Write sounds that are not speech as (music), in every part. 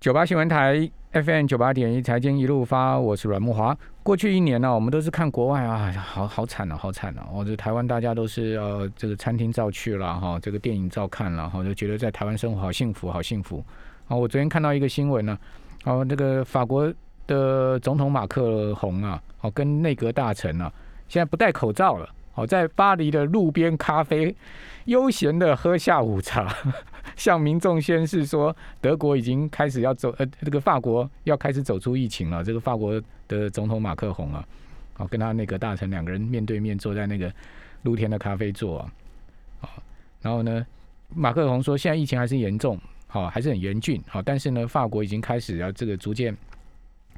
九八新闻台 FM 九八点一财经一路发，我是阮木华。过去一年呢，我们都是看国外啊，好好惨啊，好惨啊！哦，这台湾大家都是呃，这个餐厅照去了哈，这个电影照看了哈，就觉得在台湾生活好幸福，好幸福。啊，我昨天看到一个新闻呢，哦，那个法国的总统马克宏啊，哦，跟内阁大臣啊，现在不戴口罩了，哦，在巴黎的路边咖啡悠闲的喝下午茶。向民众宣示说，德国已经开始要走，呃，这个法国要开始走出疫情了。这个法国的总统马克宏啊，哦，跟他那个大臣两个人面对面坐在那个露天的咖啡座啊，然后呢，马克宏说，现在疫情还是严重，好，还是很严峻，好，但是呢，法国已经开始要这个逐渐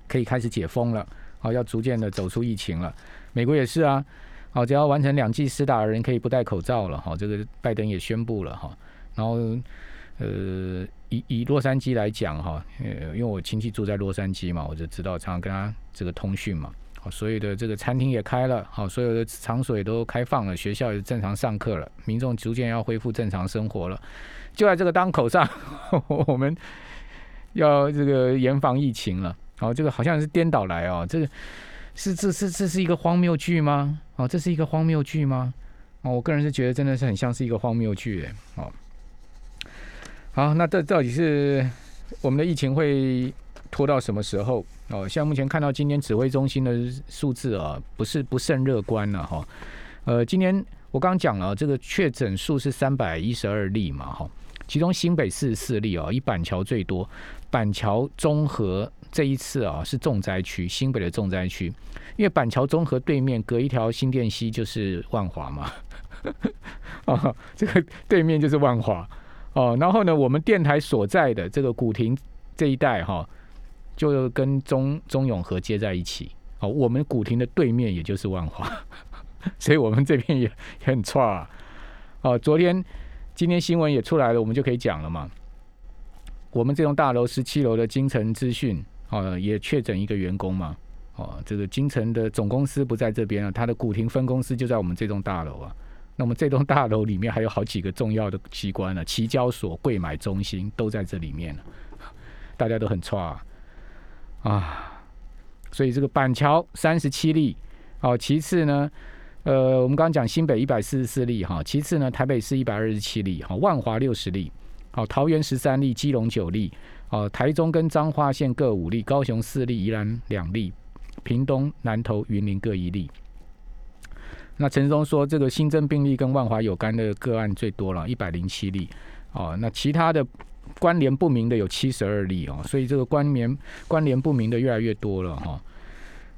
可以开始解封了，好，要逐渐的走出疫情了。美国也是啊，好，只要完成两剂施打的人可以不戴口罩了，哈，这个拜登也宣布了，哈。然后，呃，以以洛杉矶来讲哈，呃，因为我亲戚住在洛杉矶嘛，我就知道常常跟他这个通讯嘛。好，所有的这个餐厅也开了，好，所有的场所也都开放了，学校也正常上课了，民众逐渐要恢复正常生活了。就在这个当口上，(laughs) 我们要这个严防疫情了。好，这个好像是颠倒来哦，这个是这是这是一个荒谬剧吗？哦，这是一个荒谬剧吗？哦，我个人是觉得真的是很像是一个荒谬剧诶。哦。好，那这到底是我们的疫情会拖到什么时候？哦，像目前看到今天指挥中心的数字啊，不是不甚乐观了哈。呃，今天我刚刚讲了，这个确诊数是三百一十二例嘛，哈，其中新北四十四例啊，以板桥最多，板桥综合这一次啊是重灾区，新北的重灾区，因为板桥综合对面隔一条新店溪就是万华嘛，啊，(laughs) 这个对面就是万华。哦，然后呢，我们电台所在的这个古亭这一带哈，就跟中中永和接在一起。哦，我们古亭的对面也就是万华，(laughs) 所以我们这边也很差啊。哦，昨天、今天新闻也出来了，我们就可以讲了嘛。我们这栋大楼十七楼的金城资讯，哦，也确诊一个员工嘛。哦，这个金城的总公司不在这边啊，他的古亭分公司就在我们这栋大楼啊。那么这栋大楼里面还有好几个重要的机关呢，期交所、柜买中心都在这里面大家都很差啊，所以这个板桥三十七例，哦，其次呢，呃，我们刚刚讲新北一百四十四例哈，其次呢，台北市一百二十七例，哈，万华六十例，好，桃园十三例，基隆九例，哦，台中跟彰化县各五例，高雄四例，宜兰两例，屏东、南投、云林各一例。那陈忠说，这个新增病例跟万华有关的个案最多了，一百零七例。哦，那其他的关联不明的有七十二例哦，所以这个关联关联不明的越来越多了哈。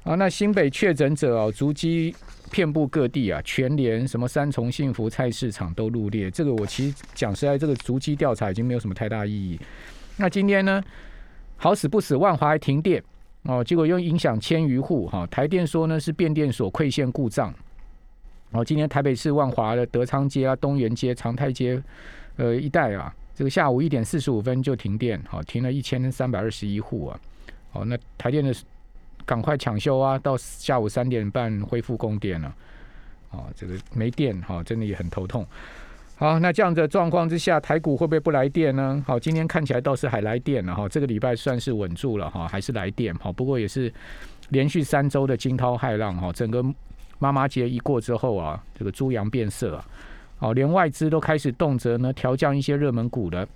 啊，那新北确诊者哦，足迹遍布各地啊，全联、什么三重幸福菜市场都入列。这个我其实讲实在，这个足迹调查已经没有什么太大意义。那今天呢，好死不死，万华还停电哦，结果又影响千余户哈。台电说呢，是变电所馈线故障。哦，今天台北市万华的德昌街啊、东园街、长泰街，呃一带啊，这个下午一点四十五分就停电，好停了一千三百二十一户啊。哦，那台电的赶快抢修啊，到下午三点半恢复供电了。哦，这个没电哈，真的也很头痛。好，那这样的状况之下，台股会不会不来电呢？好，今天看起来倒是还来电了哈，这个礼拜算是稳住了哈，还是来电好，不过也是连续三周的惊涛骇浪哈，整个。妈妈节一过之后啊，这个猪羊变色啊，哦，连外资都开始动辄呢调降一些热门股的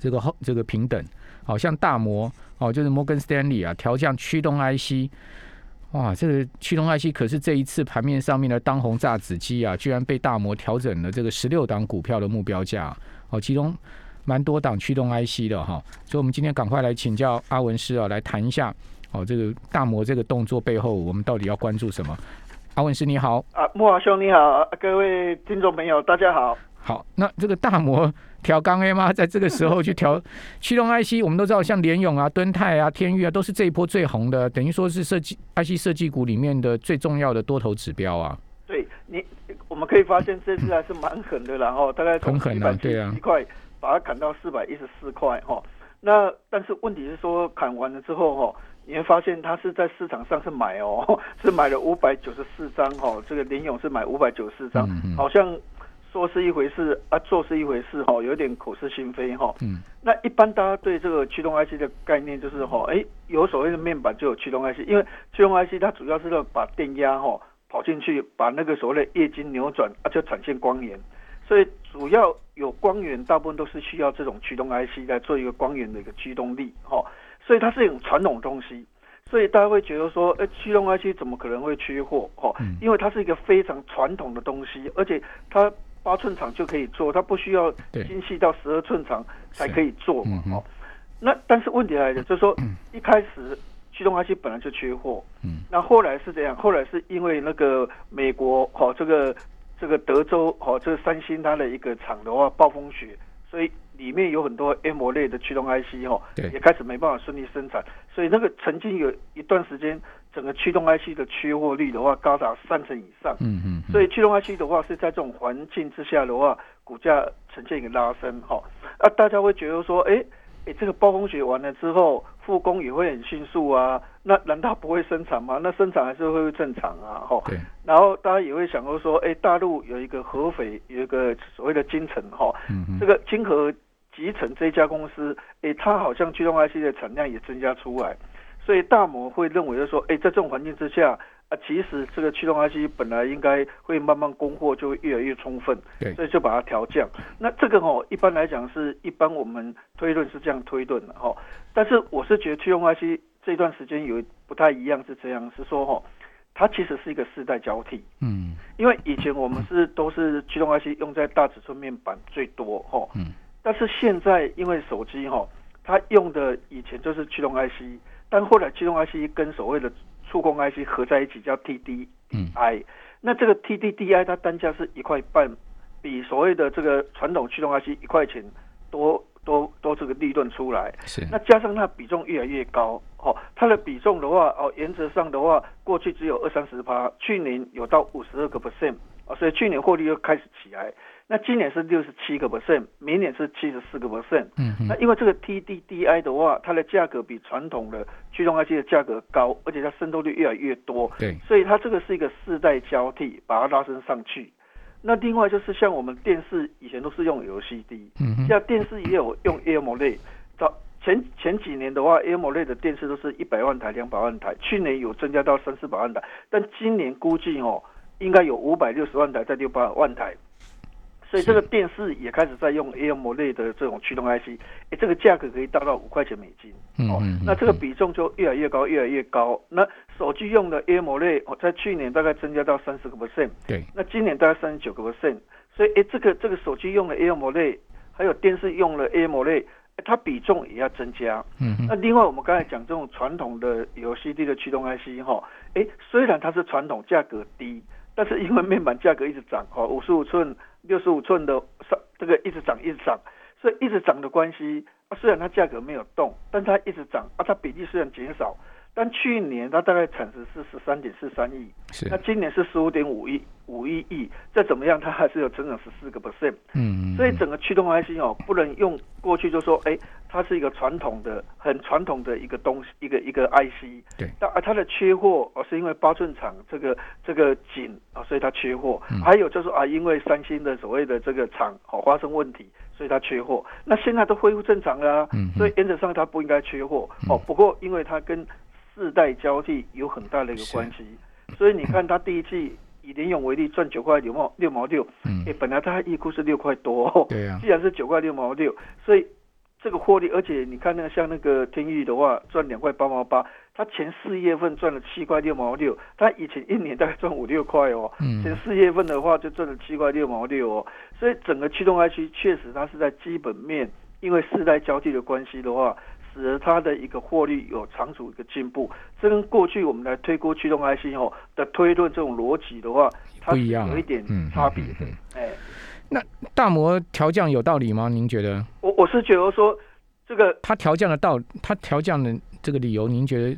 这个后这个平等，好像大摩哦，就是摩根斯丹利啊，调降驱动 IC，哇，这个驱动 IC 可是这一次盘面上面的当红炸子鸡啊，居然被大摩调整了这个十六档股票的目标价哦，其中蛮多档驱动 IC 的哈，所以我们今天赶快来请教阿文师啊，来谈一下哦，这个大摩这个动作背后，我们到底要关注什么？阿文师你好啊，木华兄你好，各位听众朋友大家好。好，那这个大摩调钢 A 吗？(laughs) 在这个时候去调 (laughs) 驱动 IC，我们都知道像联勇啊、敦泰啊、天域啊，都是这一波最红的，等于说是设计 IC 设计股里面的最重要的多头指标啊。对你，我们可以发现这次还是蛮狠的，然后 (laughs) 大概从一百七十块把它砍到四百一十四块哈。那但是问题是说砍完了之后哈。你会发现，他是在市场上是买哦，(laughs) 是买了五百九十四张哦，这个林勇是买五百九十四张，好像。说是一回事啊，做是一回事哈，有点口是心非哈。嗯，那一般大家对这个驱动 IC 的概念就是哈，哎，有所谓的面板就有驱动 IC，因为驱动 IC 它主要是要把电压哈跑进去，把那个所谓的液晶扭转啊，就产生光源，所以主要有光源，大部分都是需要这种驱动 IC 来做一个光源的一个驱动力哈，所以它是一种传统东西。所以大家会觉得说，哎，驱动 IC 怎么可能会缺货？哈，因为它是一个非常传统的东西，而且它八寸厂就可以做，它不需要精细到十二寸厂才可以做嘛。哦，那但是问题来了，就是说一开始驱动 IC 本来就缺货，嗯，那后来是这样，后来是因为那个美国哈这个这个德州哈这个三星它的一个厂的话暴风雪，所以。里面有很多 M 类的驱动 IC 哈，也开始没办法顺利生产，所以那个曾经有一段时间，整个驱动 IC 的缺货率的话高达三成以上。嗯嗯。所以驱动 IC 的话是在这种环境之下的话，股价呈现一个拉升哈。啊，大家会觉得说，哎。哎，这个暴风雪完了之后，复工也会很迅速啊。那难道不会生产吗？那生产还是会正常啊。哈，对。然后大家也会想到说，哎，大陆有一个合肥有一个所谓的金城哈，这个金河集成这家公司，哎，它好像驱动 IC 的产量也增加出来，所以大摩会认为就说，哎，在这种环境之下。啊，其实这个驱动 IC 本来应该会慢慢供货，就会越来越充分，对，所以就把它调降。那这个哦，一般来讲是一般我们推论是这样推论的哈。但是我是觉得驱动 IC 这段时间有不太一样，是这样，是说哈，它其实是一个世代交替。嗯，因为以前我们是都是驱动 IC 用在大尺寸面板最多哈，嗯，但是现在因为手机哈，它用的以前就是驱动 IC，但后来驱动 IC 跟所谓的触控 IC 合在一起叫 TDDI，那这个 TDDI 它单价是一块半，比所谓的这个传统驱动 IC 一块钱多多多这个利润出来。是，那加上它比重越来越高，哦，它的比重的话，哦，原则上的话，过去只有二三十趴，去年有到五十二个 percent，哦，所以去年获利又开始起来。那今年是六十七个 percent，明年是七十四个 percent。嗯，那因为这个 TDDI 的话，它的价格比传统的驱动 IC 的价格高，而且它渗透率越来越多。对，所以它这个是一个世代交替，把它拉升上去。那另外就是像我们电视以前都是用 LCD，嗯，像电视也有用 AMOLED。早前前几年的话，AMOLED 的电视都是一百万台、两百万台，去年有增加到三四百万台，但今年估计哦，应该有五百六十万台在六百万台。所以这个电视也开始在用 AMOLED 的这种驱动 IC，哎，这个价格可以达到五块钱美金，哦，那这个比重就越来越高，越来越高。那手机用的 AMOLED，哦，在去年大概增加到三十个 percent，对，那今年大概三十九个 percent。所以，哎，这个这个手机用的 AMOLED，还有电视用的 AMOLED，它比重也要增加。嗯，那另外我们刚才讲这种传统的 LCD 的驱动 IC，哈，哎，虽然它是传统，价格低，但是因为面板价格一直涨，哈，五十五寸。六十五寸的上这个一直涨一直涨，所以一直涨的关系啊，虽然它价格没有动，但它一直涨啊，它比例虽然减少，但去年它大概产值是十三点四三亿，是。那今年是十五点五亿五亿亿，再怎么样它还是有增长十四个 percent，嗯，所以整个驱动 IC 哦，不能用过去就说哎，它是一个传统的很传统的一个东西，一个一个 IC，对，但啊它的缺货哦是因为八寸厂这个这个紧啊，所以它缺货，还有就是啊因为三星的所谓的这个厂哦发生问题，所以它缺货，那现在都恢复正常了，嗯，所以原则上它不应该缺货。哦，不过因为它跟世代交替有很大的一个关系，所以你看他第一季。以联勇为例，赚九块六毛六毛六，哎，本来它预估是六块多，对呀，既然是九块六毛六，所以这个获利，而且你看那个像那个天域的话，赚两块八毛八，他前四月份赚了七块六毛六，他以前一年大概赚五六块哦，前四月份的话就赚了七块六毛六哦，所以整个驱动 IC 确实它是在基本面，因为世代交替的关系的话。使得它的一个获利有长足一个进步，这跟过去我们来推估驱动 IC 后的推论这种逻辑的话，它是有一点差别的。哎，那大摩调降有道理吗？您觉得？我我是觉得说，这个它调降的道，它调降的这个理由，您觉得？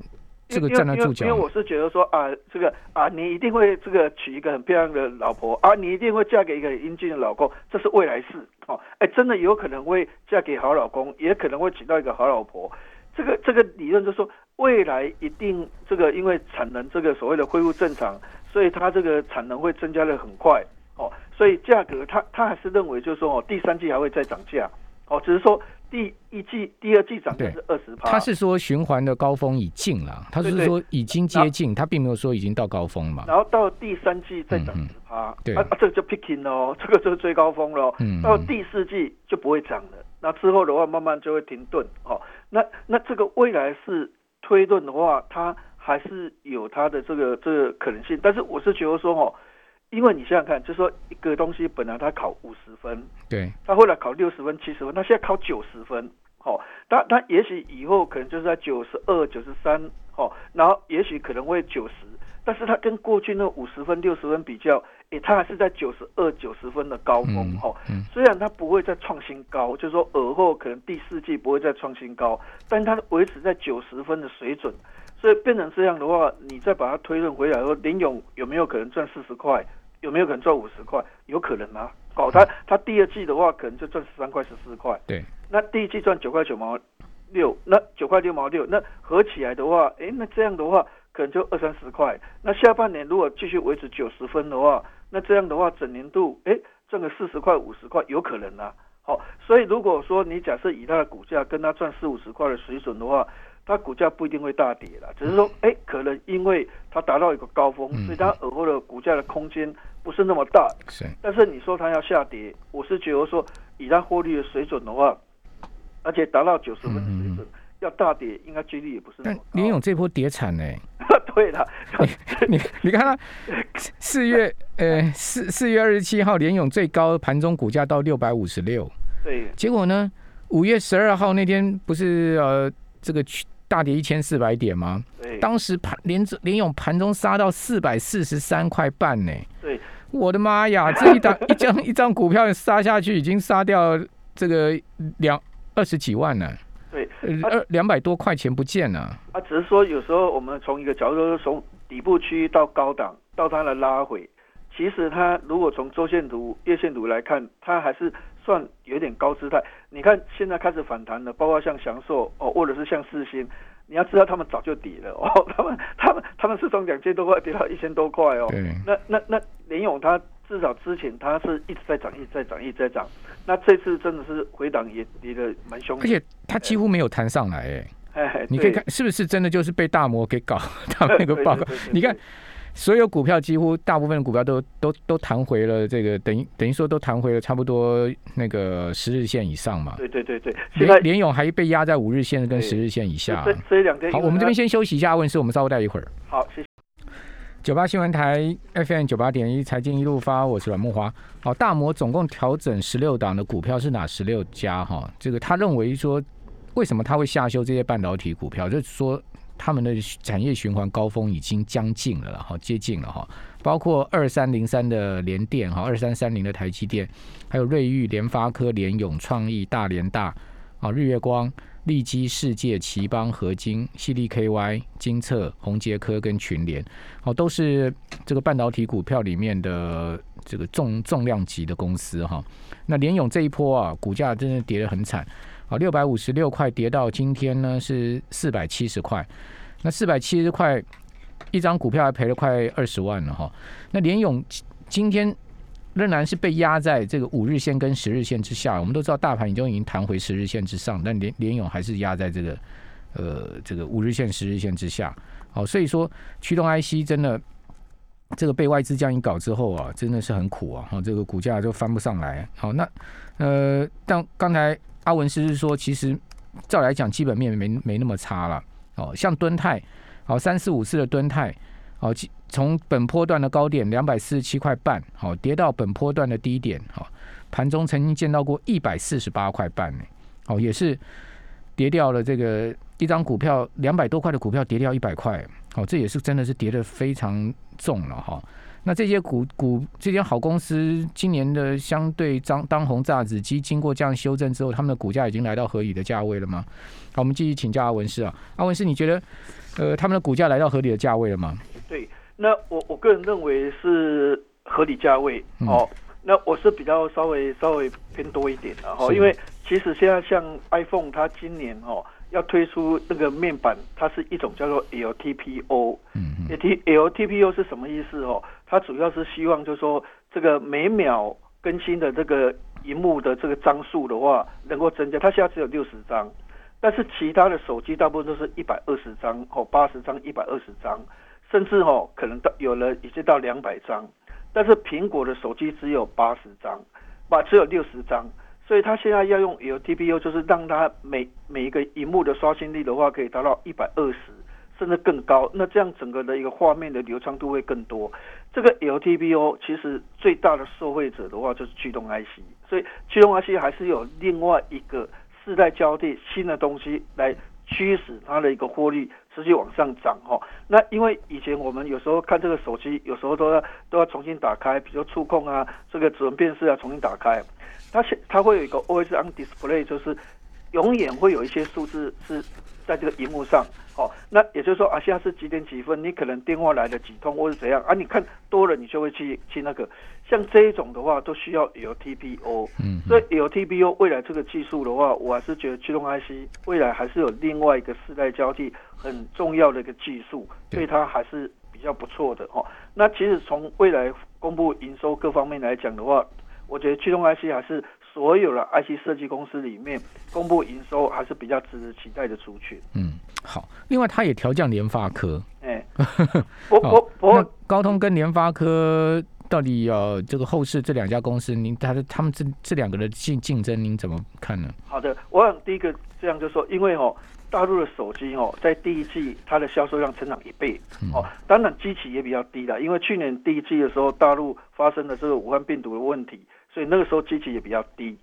这个站得住脚，因为我是觉得说啊，这个啊，你一定会这个娶一个很漂亮的老婆啊，你一定会嫁给一个英俊的老公，这是未来式哦。哎，真的有可能会嫁给好老公，也可能会娶到一个好老婆。这个这个理论就说，未来一定这个因为产能这个所谓的恢复正常，所以它这个产能会增加的很快哦。所以价格它它还是认为就是说哦，第三季还会再涨价，哦，只是说。第一季、第二季涨的是二十趴，他是说循环的高峰已近了，他是说已经接近，他并没有说已经到高峰嘛。然后到第三季再涨十趴，对啊，这个就 picking 哦，这个就是最高峰了。嗯，到第四季就不会涨了，那之后的话慢慢就会停顿。哦，那那这个未来是推论的话，它还是有它的这个这个可能性，但是我是觉得说哦。因为你想想看，就说一个东西本来它考五十分，对，他后来考六十分、七十分，他现在考九十分，好，他他也许以后可能就是在九十二、九十三，好，然后也许可能会九十，但是他跟过去那五十分、六十分比较，诶，他还是在九十二、九十分的高峰，哈，虽然他不会再创新高，就是说尔后可能第四季不会再创新高，但他维持在九十分的水准，所以变成这样的话，你再把它推论回来，说林勇有没有可能赚四十块？有没有可能赚五十块？有可能啊！搞他他第二季的话，可能就赚十三块、十四块。对。那第一季赚九块九毛六，那九块六毛六，那合起来的话，哎，那这样的话，可能就二三十块。那下半年如果继续维持九十分的话，那这样的话，整年度哎赚个四十块、五十块，有可能啊。好，所以如果说你假设以它的股价跟它赚四五十块的水准的话，它股价不一定会大跌了，只是说，哎，可能因为它达到一个高峰，所以它尔后的股价的空间。不是那么大，是。但是你说它要下跌，我是觉得说，以它获利的水准的话，而且达到九十分的水准，要大跌应该几率也不是那么高。联勇这波跌惨呢？(laughs) 对了，你你你看它 (laughs) 四月呃四四月二十七号联勇最高盘中股价到六百五十六，对。结果呢，五月十二号那天不是呃这个大跌一千四百点吗？当时盘连连勇盘中杀到四百四十三块半呢。对，我的妈呀！这一张 (laughs) 一张一张股票杀下去，已经杀掉这个两二十几万了。对，二两百多块钱不见了。啊，只是说有时候我们从一个角度，从底部区到高档，到它的拉回，其实它如果从周线图、月线图来看，它还是算有点高姿态。你看现在开始反弹了，包括像祥硕哦，或者是像四星。你要知道，他们早就跌了哦。(laughs) 他们、他们、他们是从两千多块跌到一千多块哦。那、那、那联勇它至少之前它是一直在涨，一直在涨，一直在涨。那这次真的是回档也跌的蛮凶。而且它几乎没有弹上来，哎，你可以看是不是真的就是被大摩给搞 (laughs) 他们那个报告？你看。所有股票几乎大部分的股票都都都弹回了，这个等于等于说都弹回了差不多那个十日线以上嘛。对对对对。联联勇还被压在五日线跟十日线以下。这这两天。好，我们这边先休息一下，问事我们稍微待一会儿。好，谢谢。九八新闻台 FM 九八点一财经一路发，我是阮木华。好，大摩总共调整十六档的股票是哪十六家？哈，这个他认为说，为什么他会下修这些半导体股票？就是说。他们的产业循环高峰已经将近了，哈，接近了哈。包括二三零三的联电，哈，二三三零的台积电，还有瑞昱、联发科、联永、创意、大连大，啊，日月光、利基世界、奇邦、合金、西利 KY、金策、宏杰科跟群联，好，都是这个半导体股票里面的这个重重量级的公司，哈。那联永这一波啊，股价真的跌得很惨。啊，六百五十六块跌到今天呢是四百七十块，那四百七十块一张股票还赔了快二十万了哈。那联勇今天仍然是被压在这个五日线跟十日线之下。我们都知道大盘已经已经弹回十日线之上，但联联勇还是压在这个呃这个五日线、十日线之下。好，所以说驱动 IC 真的这个被外资这样一搞之后啊，真的是很苦啊。哈，这个股价就翻不上来。好，那呃，但刚才。阿文师是说，其实照来讲，基本面没没那么差了。哦，像敦泰，哦三四五四的敦泰，哦从本波段的高点两百四十七块半，好跌到本波段的低点，好盘中曾经见到过一百四十八块半呢，哦也是跌掉了这个一张股票两百多块的股票跌掉一百块，哦这也是真的是跌的非常重了哈。那这些股股这些好公司，今年的相对当当红炸子鸡，经过这样修正之后，他们的股价已经来到合理的价位了吗？好，我们继续请教阿文师啊，阿文师，你觉得呃他们的股价来到合理的价位了吗？对，那我我个人认为是合理价位哦。那我是比较稍微稍微偏多一点的哈，因为其实现在像 iPhone，它今年哦。要推出那个面板，它是一种叫做 LTPO。嗯嗯。L T L T P O 是什么意思哦？它主要是希望就是说这个每秒更新的这个荧幕的这个张数的话，能够增加。它现在只有六十张，但是其他的手机大部分都是一百二十张哦，八十张、一百二十张，甚至哦可能到有了已经到两百张。但是苹果的手机只有八十张，把只有六十张，所以它现在要用 LTPO，就是让它每每一个荧幕的刷新率的话，可以达到一百二十。甚至更高，那这样整个的一个画面的流畅度会更多。这个 LTPO 其实最大的受惠者的话就是驱动 IC，所以驱动 IC 还是有另外一个世代交替新的东西来驱使它的一个获利持续往上涨哈。那因为以前我们有时候看这个手机，有时候都要都要重新打开，比如触控啊，这个指纹辨识啊重新打开，它现它会有一个 Always on Display，就是永远会有一些数字是。在这个荧幕上，哦，那也就是说啊，现在是几点几分？你可能电话来了几通，或是怎样啊？你看多了，你就会去去那个。像这一种的话，都需要有 TPO。嗯，所以有 TPO，未来这个技术的话，我还是觉得驱动 IC 未来还是有另外一个世代交替很重要的一个技术，所以它还是比较不错的哦。那其实从未来公布营收各方面来讲的话，我觉得驱动 IC 还是。所有的 IC 设计公司里面，公布营收还是比较值得期待的族群。嗯，好。另外，它也调降联发科。哎，我我我，高通跟联发科到底呃，这个后市这两家公司，您他的他们这这两个的竞竞争，您怎么看呢？好的，我想第一个这样就说，因为哦，大陆的手机哦，在第一季它的销售量成长一倍哦，当然机器也比较低的，因为去年第一季的时候，大陆发生了这个武汉病毒的问题。所以那个时候机器也比较低，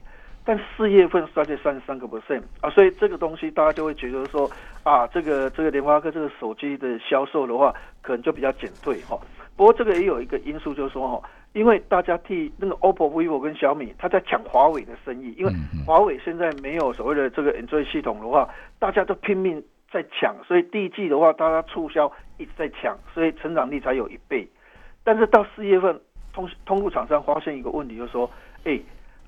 但四月份衰退三十三个 percent 啊，所以这个东西大家就会觉得说啊，这个这个联发科这个手机的销售的话，可能就比较减退哈。不过这个也有一个因素，就是说哈，因为大家替那个 OPPO、vivo 跟小米，他在抢华为的生意，因为华为现在没有所谓的这个 Android 系统的话，大家都拼命在抢，所以第一季的话，大家促销一直在抢，所以成长率才有一倍。但是到四月份。通通路厂商发现一个问题，就是说，哎，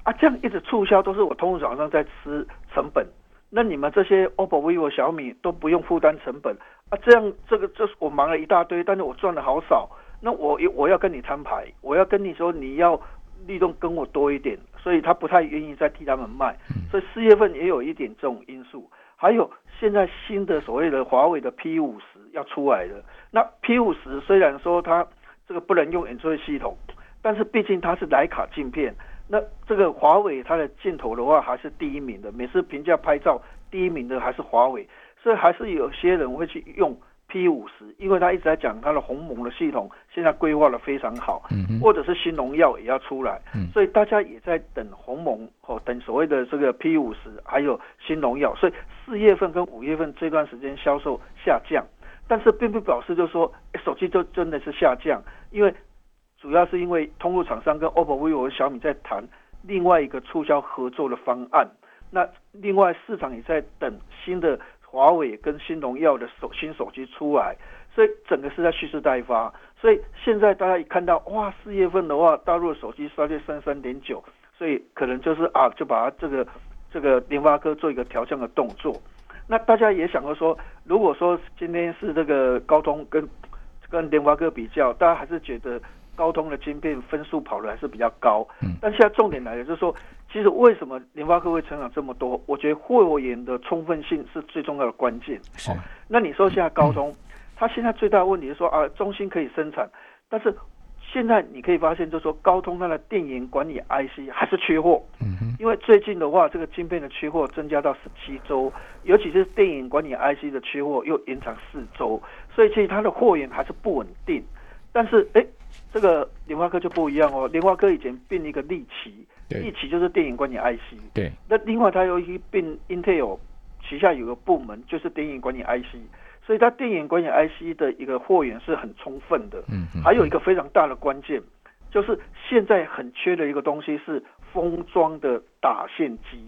啊，这样一直促销都是我通路厂商在吃成本，那你们这些 OPPO、vivo、小米都不用负担成本啊？这样这个这是我忙了一大堆，但是我赚的好少，那我我要跟你摊牌，我要跟你说你要利润跟我多一点，所以他不太愿意再替他们卖，所以四月份也有一点这种因素，还有现在新的所谓的华为的 P 五十要出来了，那 P 五十虽然说它这个不能用 Android 系统。但是毕竟它是徕卡镜片，那这个华为它的镜头的话还是第一名的，每次评价拍照第一名的还是华为，所以还是有些人会去用 P 五十，因为他一直在讲他的鸿蒙的系统现在规划的非常好，嗯或者是新农药也要出来，所以大家也在等鸿蒙哦，等所谓的这个 P 五十还有新农药，所以四月份跟五月份这段时间销售下降，但是并不表示就说手机就真的是下降，因为。主要是因为通路厂商跟 OPPO、vivo、小米在谈另外一个促销合作的方案，那另外市场也在等新的华为跟新荣耀的手新手机出来，所以整个是在蓄势待发。所以现在大家一看到哇，四月份的话，大陆的手机衰退三三点九，所以可能就是啊，就把这个这个联发科做一个调降的动作。那大家也想过说，如果说今天是这个高通跟跟联发科比较，大家还是觉得。高通的晶片分数跑的还是比较高，嗯，但现在重点来了，就是说，其实为什么联发科会成长这么多？我觉得货源的充分性是最重要的关键。是，那你说现在高通，它现在最大的问题是说啊，中芯可以生产，但是现在你可以发现，就是说高通它的电源管理 IC 还是缺货，因为最近的话，这个晶片的缺货增加到十七周，尤其是电源管理 IC 的缺货又延长四周，所以其实它的货源还是不稳定。但是，哎。这个联发科就不一样哦，联发科以前并一个利奇，利奇就是电影管理 IC。对。那另外它又一并 Intel 旗下有个部门就是电影管理 IC，所以它电影管理 IC 的一个货源是很充分的。嗯。还有一个非常大的关键，就是现在很缺的一个东西是封装的打线机。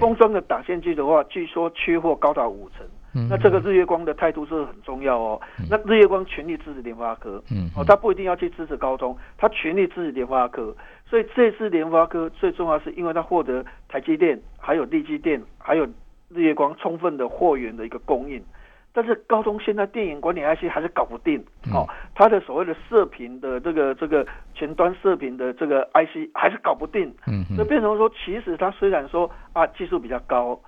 封装的打线机的话，据说缺货高达五成。那这个日月光的态度是很重要哦。那日月光全力支持联发科，嗯，哦，他不一定要去支持高通，他全力支持联发科。所以这次联发科最重要是因为他获得台积电、还有力积电、还有日月光充分的货源的一个供应。但是高通现在电影管理 IC 还是搞不定哦，它的所谓的射频的这个这个前端射频的这个 IC 还是搞不定，嗯，所以变成说，其实它虽然说啊技术比较高，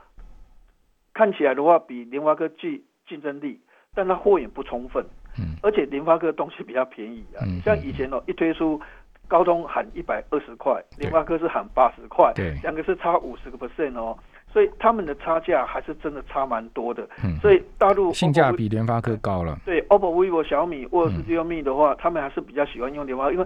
看起来的话比联发科具竞争力，但它货源不充分，嗯，而且联发科东西比较便宜啊，像以前哦一推出。高通喊一百二十块，联发科是喊八十块，两个是差五十个 percent 哦，所以他们的差价还是真的差蛮多的。嗯所以大陆性价比联发科高了。对，OPPO、vivo、小米或者是 realme 的话，他们还是比较喜欢用联发，因为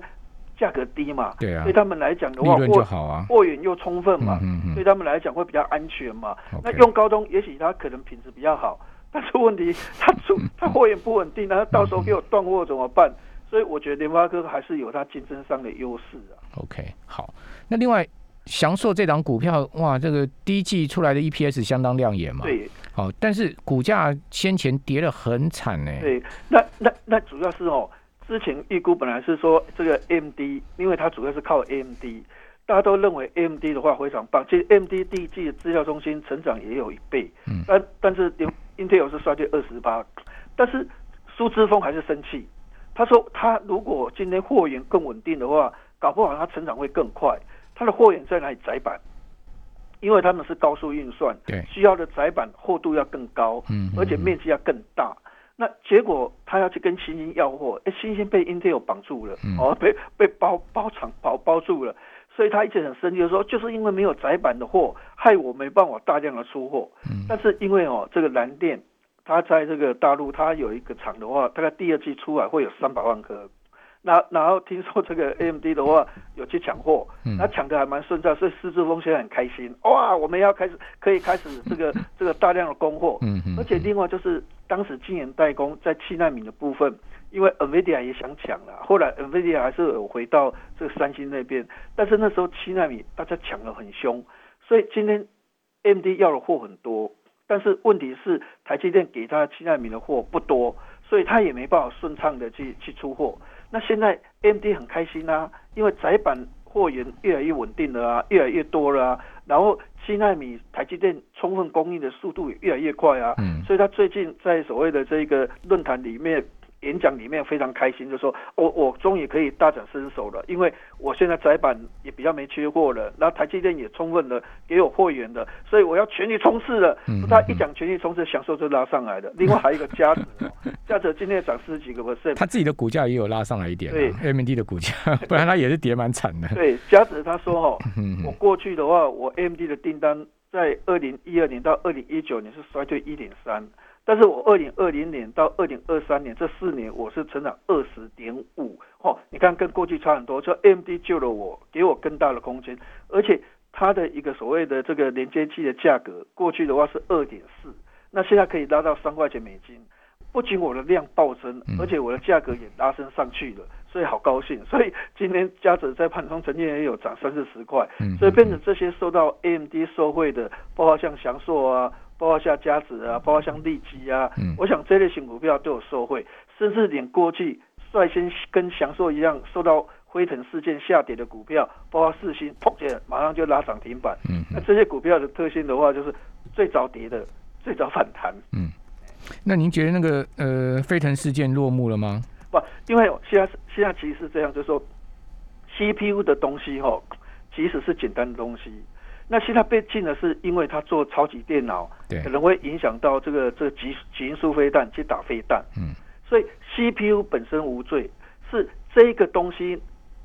价格低嘛。对啊。对他们来讲的话，利润就好啊，货源又充分嘛，嗯嗯对他们来讲会比较安全嘛。那用高通，也许它可能品质比较好，(laughs) 但是问题它出它货源不稳定，那到时候给我断货怎么办？所以我觉得联发科还是有它竞争上的优势啊。OK，好，那另外祥硕这档股票，哇，这个第一季出来的 EPS 相当亮眼嘛。对。好，但是股价先前跌的很惨呢。对，那那那主要是哦，之前预估本来是说这个 AMD，因为它主要是靠 AMD，大家都认为 AMD 的话非常棒。其实 AMD 第一季的资料中心成长也有一倍，嗯，但但是 Intel 是衰退二十八，但是苏之峰还是生气。他说：“他如果今天货源更稳定的话，搞不好他成长会更快。他的货源在哪里？窄板，因为他们是高速运算，对，需要的窄板厚度要更高，嗯，而且面积要更大。那结果他要去跟星星要货，哎，新兴被 Intel 绑住了，哦，被被包包厂包包住了，所以他一直很生气，说就是因为没有窄板的货，害我没办法大量的出货。嗯，但是因为哦，这个蓝电。”他在这个大陆，他有一个厂的话，大概第二季出来会有三百万颗。那然后听说这个 (laughs) AMD 的话有去抢货，那抢的还蛮顺畅，所以施志峰现在很开心。哇，我们要开始可以开始这个 (laughs) 这个大量的供货。嗯而且另外就是当时晶圆代工在七纳米的部分，因为 NVIDIA 也想抢了，后来 NVIDIA 还是有回到这个三星那边，但是那时候七纳米大家抢的很凶，所以今天 AMD 要的货很多。但是问题是，台积电给他七纳米的货不多，所以他也没办法顺畅的去去出货。那现在 M D 很开心啊，因为窄板货源越来越稳定了啊，越来越多了啊，然后七纳米台积电充分供应的速度也越来越快啊，所以他最近在所谓的这个论坛里面。演讲里面非常开心，就说我我终于可以大展身手了，因为我现在窄板也比较没缺货了，那台积电也充分的给我货源的，所以我要全力冲刺了。他一讲全力冲刺，享受就拉上来了。另外还有一个嘉子，(laughs) 嘉子今天涨四十几个 percent，他自己的股价也有拉上来一点。对，M D 的股价，不然他也是跌蛮惨的。对，嘉子他说哈，我过去的话，我 M D 的订单在二零一二年到二零一九年是衰退一点三。但是我二零二零年到二零二三年这四年，我是成长二十点五，哦，你看跟过去差很多，就 M D 救了我，给我更大的空间，而且它的一个所谓的这个连接器的价格，过去的话是二点四，那现在可以拉到三块钱美金，不仅我的量暴增，而且我的价格也拉升上去了，所以好高兴，所以今天嘉泽在盘中曾经也有涨三四十块，所以变成这些受到 A M D 受惠的，包括像翔硕啊。包括像嘉子啊，包括像利基啊，我想这类型股票都有受惠，甚至连过去率先跟翔硕一样受到辉腾事件下跌的股票，包括四星，砰起来马上就拉涨停板。嗯，那这些股票的特性的话，就是最早跌的，最早反弹。嗯，那您觉得那个呃飞腾事件落幕了吗？不，因为现在现在其实是这样，就是说 CPU 的东西哈，其实是简单的东西。那现在被禁的是因为他做超级电脑，可能会影响到这个这个极极音速飞弹去打飞弹。嗯，所以 CPU 本身无罪，是这个东西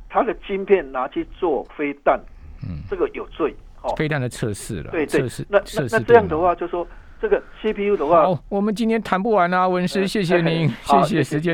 它的晶片拿去做飞弹，嗯，这个有罪。哦，飞弹的测试了，对测试。那那那这样的话，就说这个 CPU 的话，好，我们今天谈不完啊，文师，谢谢您，(laughs) 谢谢时间。